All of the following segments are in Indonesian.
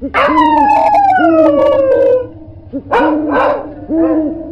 Oh, my God.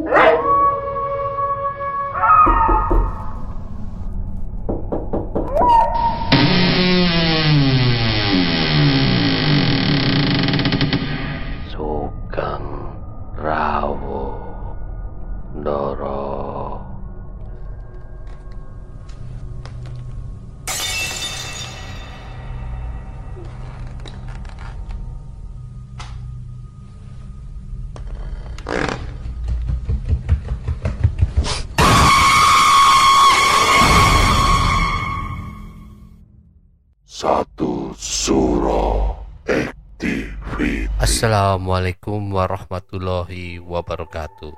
Assalamualaikum warahmatullahi wabarakatuh.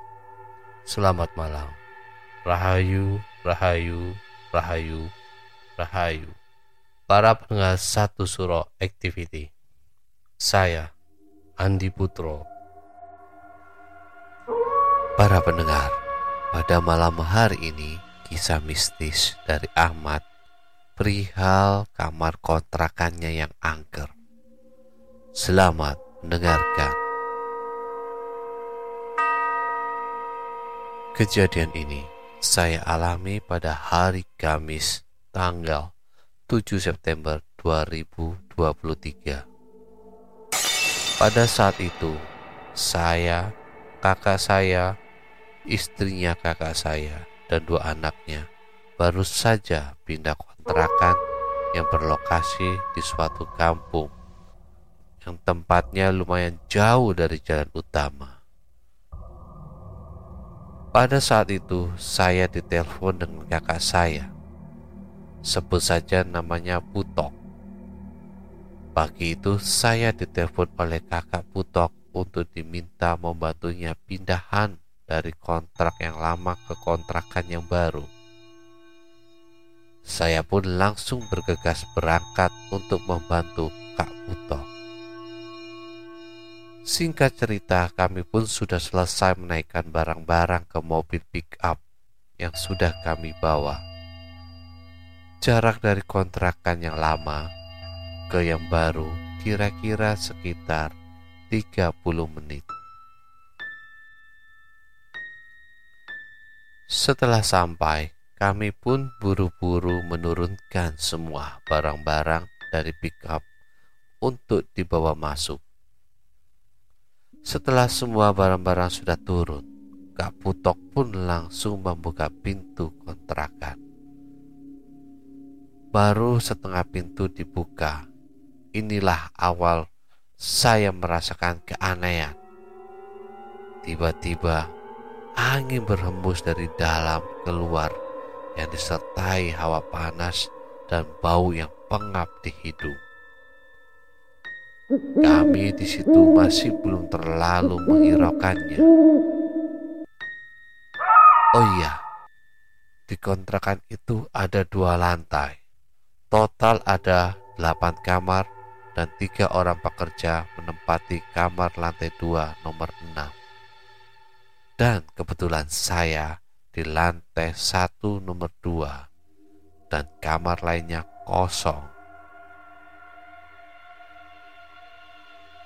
Selamat malam. Rahayu, rahayu, rahayu, rahayu. Para pendengar satu suro activity. Saya Andi Putro. Para pendengar, pada malam hari ini kisah mistis dari Ahmad perihal kamar kontrakannya yang angker. Selamat mendengarkan. Kejadian ini saya alami pada hari Kamis tanggal 7 September 2023. Pada saat itu, saya, kakak saya, istrinya kakak saya, dan dua anaknya baru saja pindah kontrakan yang berlokasi di suatu kampung yang tempatnya lumayan jauh dari jalan utama. Pada saat itu, saya ditelepon dengan kakak saya. Sebut saja namanya Putok. Pagi itu, saya ditelepon oleh kakak Putok untuk diminta membantunya pindahan dari kontrak yang lama ke kontrakan yang baru. Saya pun langsung bergegas berangkat untuk membantu Kak Putok. Singkat cerita, kami pun sudah selesai menaikkan barang-barang ke mobil pick up yang sudah kami bawa. Jarak dari kontrakan yang lama ke yang baru kira-kira sekitar 30 menit. Setelah sampai, kami pun buru-buru menurunkan semua barang-barang dari pick up untuk dibawa masuk. Setelah semua barang-barang sudah turun, Kak Putok pun langsung membuka pintu kontrakan. Baru setengah pintu dibuka, inilah awal saya merasakan keanehan. Tiba-tiba angin berhembus dari dalam keluar yang disertai hawa panas dan bau yang pengap di hidung. Kami di situ masih belum terlalu menghiraukannya. Oh iya, di kontrakan itu ada dua lantai. Total ada delapan kamar dan tiga orang pekerja menempati kamar lantai dua nomor enam. Dan kebetulan saya di lantai satu nomor dua dan kamar lainnya kosong.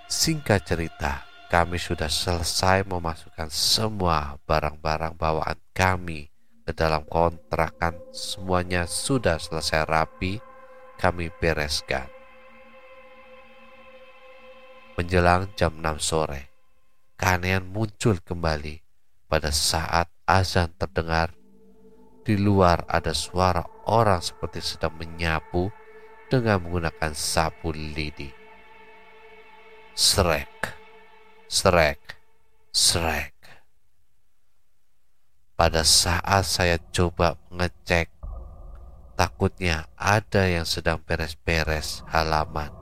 Singkat cerita, kami sudah selesai memasukkan semua barang-barang bawaan kami ke dalam kontrakan. Semuanya sudah selesai rapi, kami bereskan. Menjelang jam 6 sore, keanehan muncul kembali pada saat azan terdengar. Di luar ada suara orang seperti sedang menyapu dengan menggunakan sapu lidi. Srek, srek, srek. Pada saat saya coba mengecek, takutnya ada yang sedang beres-beres halaman.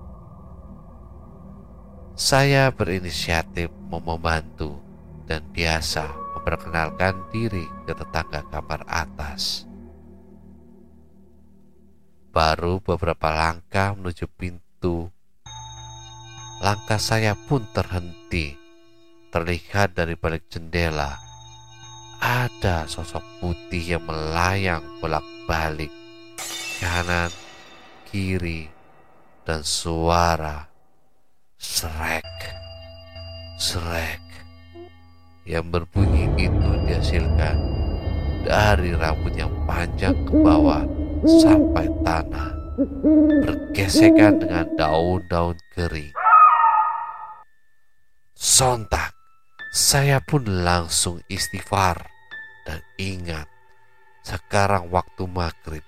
Saya berinisiatif mau membantu dan biasa memperkenalkan diri ke tetangga kamar atas. Baru beberapa langkah menuju pintu Langkah saya pun terhenti. Terlihat dari balik jendela ada sosok putih yang melayang bolak-balik kanan, kiri, dan suara Srek, srek. Yang berbunyi itu dihasilkan dari rambut yang panjang ke bawah sampai tanah, bergesekan dengan daun-daun kering. Sontak, saya pun langsung istighfar dan ingat sekarang waktu maghrib.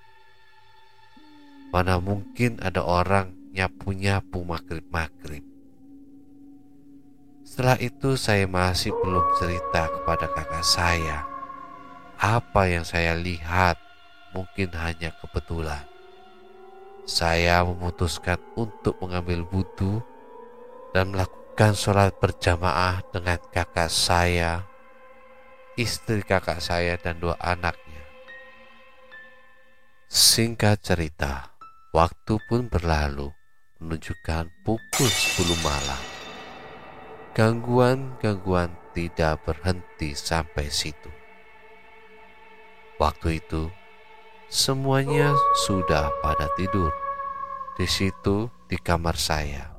Mana mungkin ada orang nyapu-nyapu maghrib-maghrib. Setelah itu saya masih belum cerita kepada kakak saya. Apa yang saya lihat mungkin hanya kebetulan. Saya memutuskan untuk mengambil wudhu dan melakukan melakukan sholat berjamaah dengan kakak saya, istri kakak saya, dan dua anaknya. Singkat cerita, waktu pun berlalu menunjukkan pukul 10 malam. Gangguan-gangguan tidak berhenti sampai situ. Waktu itu, semuanya sudah pada tidur. Di situ, di kamar saya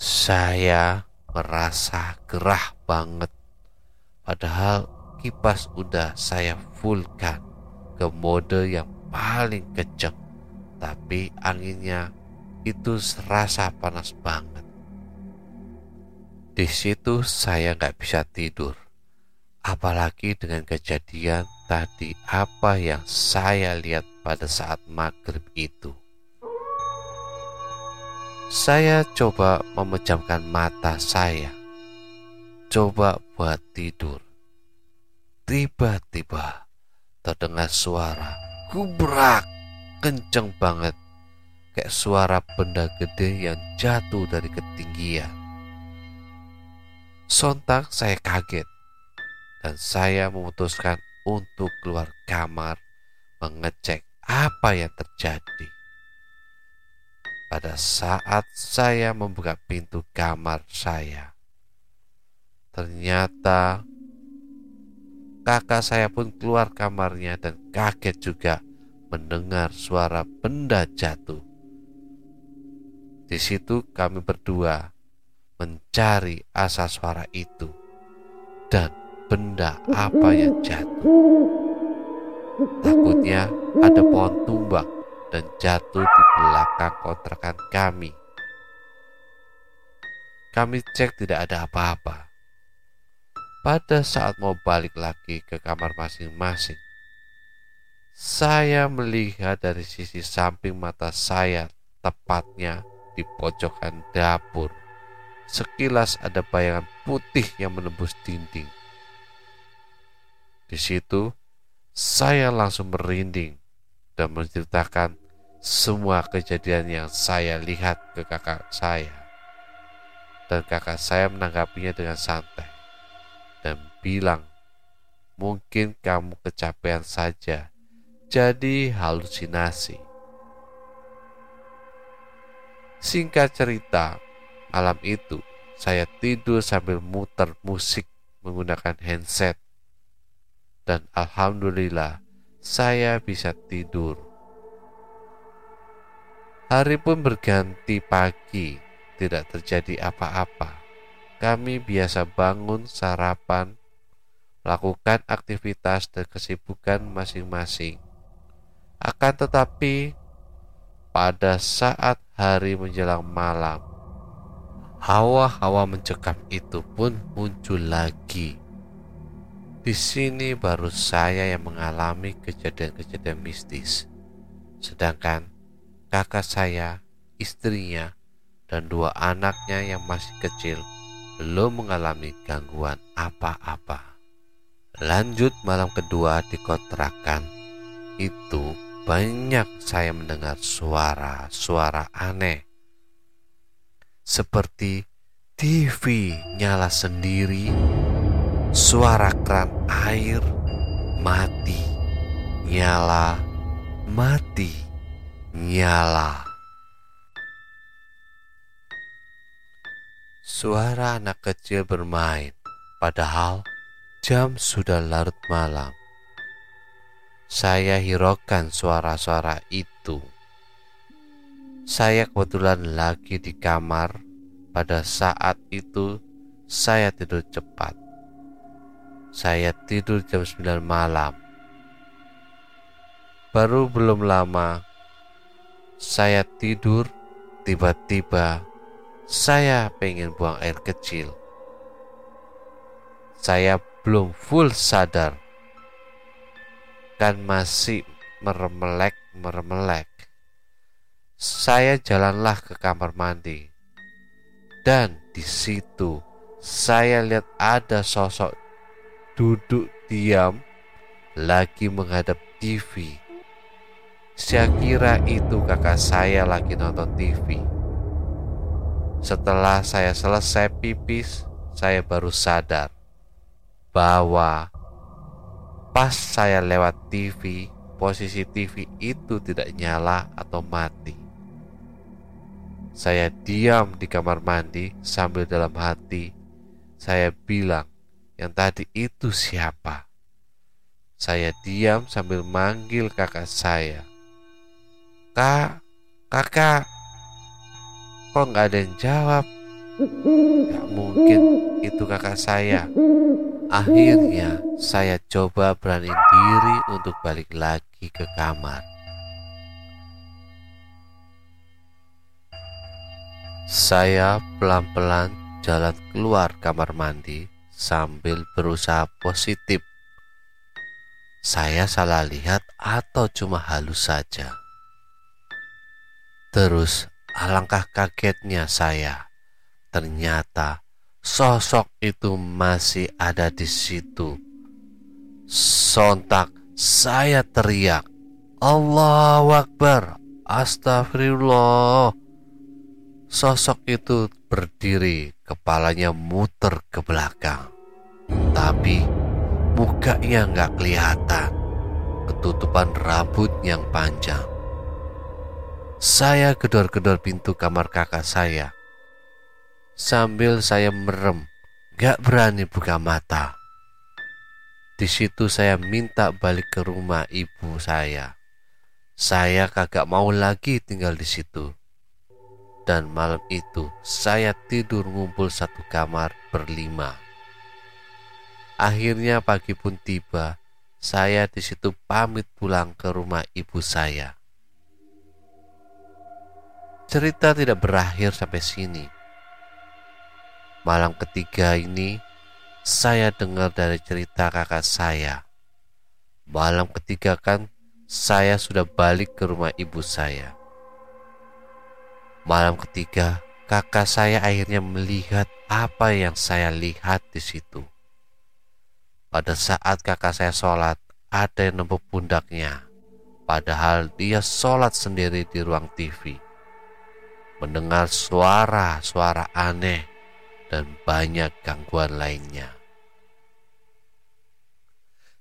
saya merasa gerah banget. Padahal kipas udah saya fullkan ke mode yang paling kenceng. Tapi anginnya itu serasa panas banget. Di situ saya nggak bisa tidur. Apalagi dengan kejadian tadi apa yang saya lihat pada saat maghrib itu. Saya coba memejamkan mata saya, coba buat tidur. Tiba-tiba terdengar suara gubrak kenceng banget kayak suara benda gede yang jatuh dari ketinggian. Sontak saya kaget dan saya memutuskan untuk keluar kamar mengecek apa yang terjadi. Pada saat saya membuka pintu kamar saya, ternyata kakak saya pun keluar kamarnya dan kaget juga mendengar suara benda jatuh. Di situ kami berdua mencari asal suara itu dan benda apa yang jatuh. Takutnya ada pohon tumbang dan jatuh di belakang kontrakan kami. Kami cek tidak ada apa-apa. Pada saat mau balik lagi ke kamar masing-masing, saya melihat dari sisi samping mata saya, tepatnya di pojokan dapur. Sekilas ada bayangan putih yang menembus dinding. Di situ, saya langsung merinding dan menceritakan semua kejadian yang saya lihat ke kakak saya. Dan kakak saya menanggapinya dengan santai dan bilang, mungkin kamu kecapean saja, jadi halusinasi. Singkat cerita, malam itu saya tidur sambil muter musik menggunakan handset. Dan alhamdulillah saya bisa tidur Hari pun berganti pagi, tidak terjadi apa-apa. Kami biasa bangun, sarapan, melakukan aktivitas dan kesibukan masing-masing. Akan tetapi, pada saat hari menjelang malam, hawa-hawa mencekam itu pun muncul lagi. Di sini baru saya yang mengalami kejadian-kejadian mistis. Sedangkan kakak saya, istrinya, dan dua anaknya yang masih kecil belum mengalami gangguan apa-apa. Lanjut malam kedua di kontrakan, itu banyak saya mendengar suara-suara aneh. Seperti TV nyala sendiri, suara keran air mati, nyala, mati nyala. Suara anak kecil bermain, padahal jam sudah larut malam. Saya hiraukan suara-suara itu. Saya kebetulan lagi di kamar pada saat itu saya tidur cepat. Saya tidur jam 9 malam. Baru belum lama saya tidur, tiba-tiba saya pengen buang air kecil. Saya belum full sadar. Kan masih meremelek-meremelek. Saya jalanlah ke kamar mandi. Dan di situ saya lihat ada sosok duduk diam lagi menghadap TV. Saya kira itu kakak saya lagi nonton TV. Setelah saya selesai pipis, saya baru sadar bahwa pas saya lewat TV, posisi TV itu tidak nyala atau mati. Saya diam di kamar mandi sambil dalam hati saya bilang, yang tadi itu siapa? Saya diam sambil manggil kakak saya. Kak, kakak, kok nggak ada yang jawab? Gak mungkin itu kakak saya. Akhirnya saya coba berani diri untuk balik lagi ke kamar. Saya pelan-pelan jalan keluar kamar mandi sambil berusaha positif. Saya salah lihat atau cuma halus saja. Terus alangkah kagetnya saya. Ternyata sosok itu masih ada di situ. Sontak saya teriak, Allahu Akbar, Astagfirullah. Sosok itu berdiri, kepalanya muter ke belakang. Tapi mukanya nggak kelihatan, ketutupan rambut yang panjang. Saya gedor-gedor pintu kamar kakak saya. Sambil saya merem, gak berani buka mata. Di situ saya minta balik ke rumah ibu saya. Saya kagak mau lagi tinggal di situ dan malam itu saya tidur ngumpul satu kamar berlima. Akhirnya pagi pun tiba, saya di situ pamit pulang ke rumah ibu saya. Cerita tidak berakhir sampai sini. Malam ketiga ini, saya dengar dari cerita kakak saya. Malam ketiga kan, saya sudah balik ke rumah ibu saya. Malam ketiga, kakak saya akhirnya melihat apa yang saya lihat di situ. Pada saat kakak saya sholat, ada yang nempuk pundaknya, padahal dia sholat sendiri di ruang TV. Mendengar suara-suara aneh dan banyak gangguan lainnya.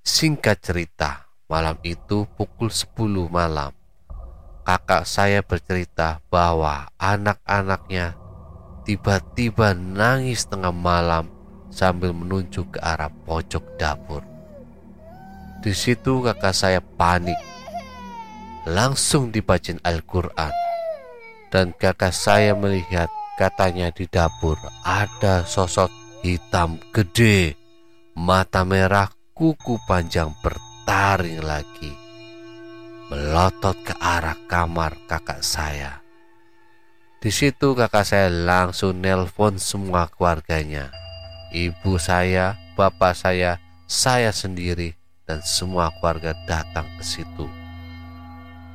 Singkat cerita, malam itu pukul 10 malam, kakak saya bercerita bahwa anak-anaknya tiba-tiba nangis tengah malam sambil menunjuk ke arah pojok dapur. Di situ kakak saya panik. Langsung dibacin Al-Quran. Dan kakak saya melihat katanya di dapur ada sosok hitam gede, mata merah, kuku panjang bertaring lagi melotot ke arah kamar kakak saya. Di situ kakak saya langsung nelpon semua keluarganya. Ibu saya, bapak saya, saya sendiri, dan semua keluarga datang ke situ.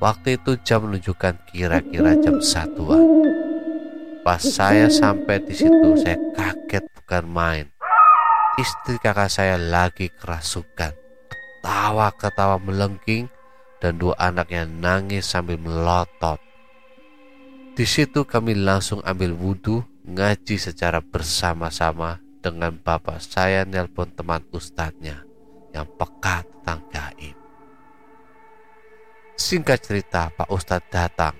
Waktu itu jam menunjukkan kira-kira jam satuan. Pas saya sampai di situ, saya kaget bukan main. Istri kakak saya lagi kerasukan, ketawa-ketawa melengking dan dua anaknya nangis sambil melotot. Di situ kami langsung ambil wudhu, ngaji secara bersama-sama dengan bapak saya nelpon teman ustadznya yang peka tentang gaib. Singkat cerita, Pak Ustadz datang.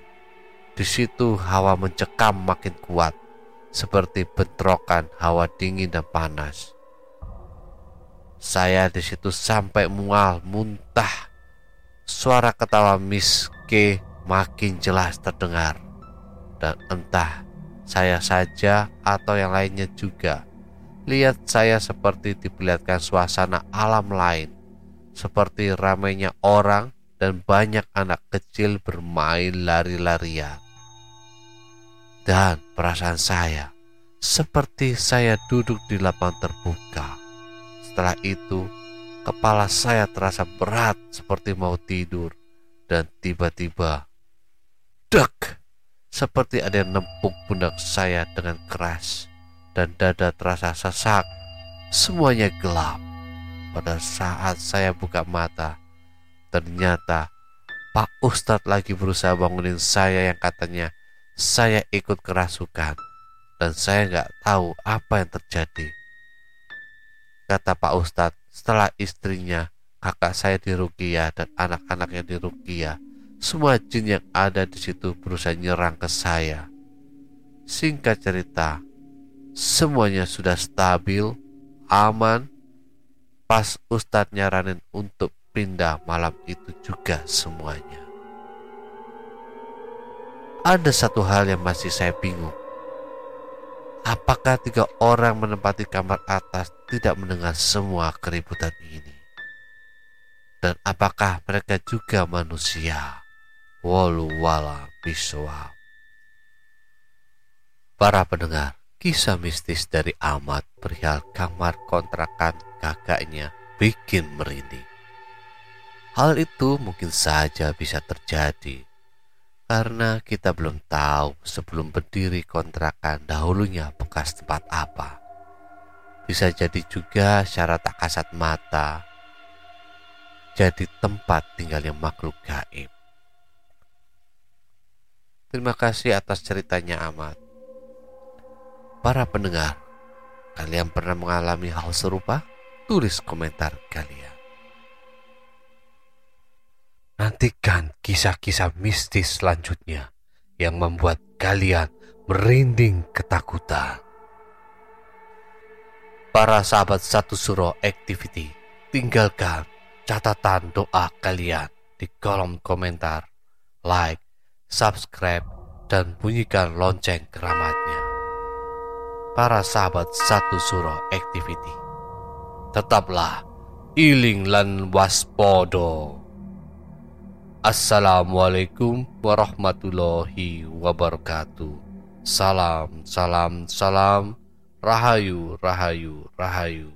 Di situ hawa mencekam makin kuat, seperti bentrokan hawa dingin dan panas. Saya di situ sampai mual, muntah, Suara ketawa Miss K makin jelas terdengar dan entah saya saja atau yang lainnya juga. Lihat saya seperti diperlihatkan suasana alam lain, seperti ramainya orang dan banyak anak kecil bermain lari-larian. Dan perasaan saya seperti saya duduk di lapangan terbuka. Setelah itu, kepala saya terasa berat seperti mau tidur dan tiba-tiba dek seperti ada yang nempuk pundak saya dengan keras dan dada terasa sesak. Semuanya gelap. Pada saat saya buka mata, ternyata Pak Ustadz lagi berusaha bangunin saya yang katanya saya ikut kerasukan dan saya nggak tahu apa yang terjadi. Kata Pak Ustadz setelah istrinya, kakak saya di Rukia dan anak-anaknya di Rukia semua jin yang ada di situ berusaha nyerang ke saya. Singkat cerita, semuanya sudah stabil, aman. Pas Ustadz nyaranin untuk pindah malam itu juga semuanya. Ada satu hal yang masih saya bingung. Apakah tiga orang menempati kamar atas tidak mendengar semua keributan ini? Dan apakah mereka juga manusia? walu wala biswa. Para pendengar, kisah mistis dari Ahmad perihal kamar kontrakan kakaknya bikin merinding. Hal itu mungkin saja bisa terjadi karena kita belum tahu sebelum berdiri kontrakan dahulunya bekas tempat apa. Bisa jadi juga secara tak kasat mata jadi tempat tinggalnya makhluk gaib. Terima kasih atas ceritanya Ahmad. Para pendengar, kalian pernah mengalami hal serupa? Tulis komentar kalian. Nantikan kisah-kisah mistis selanjutnya yang membuat kalian merinding ketakutan. Para sahabat satu suro activity, tinggalkan catatan doa kalian di kolom komentar, like, subscribe, dan bunyikan lonceng keramatnya. Para sahabat satu suro activity, tetaplah iling lan waspodo. Assalamualaikum warahmatullahi wabarakatuh. Salam, salam, salam. Rahayu, rahayu, rahayu.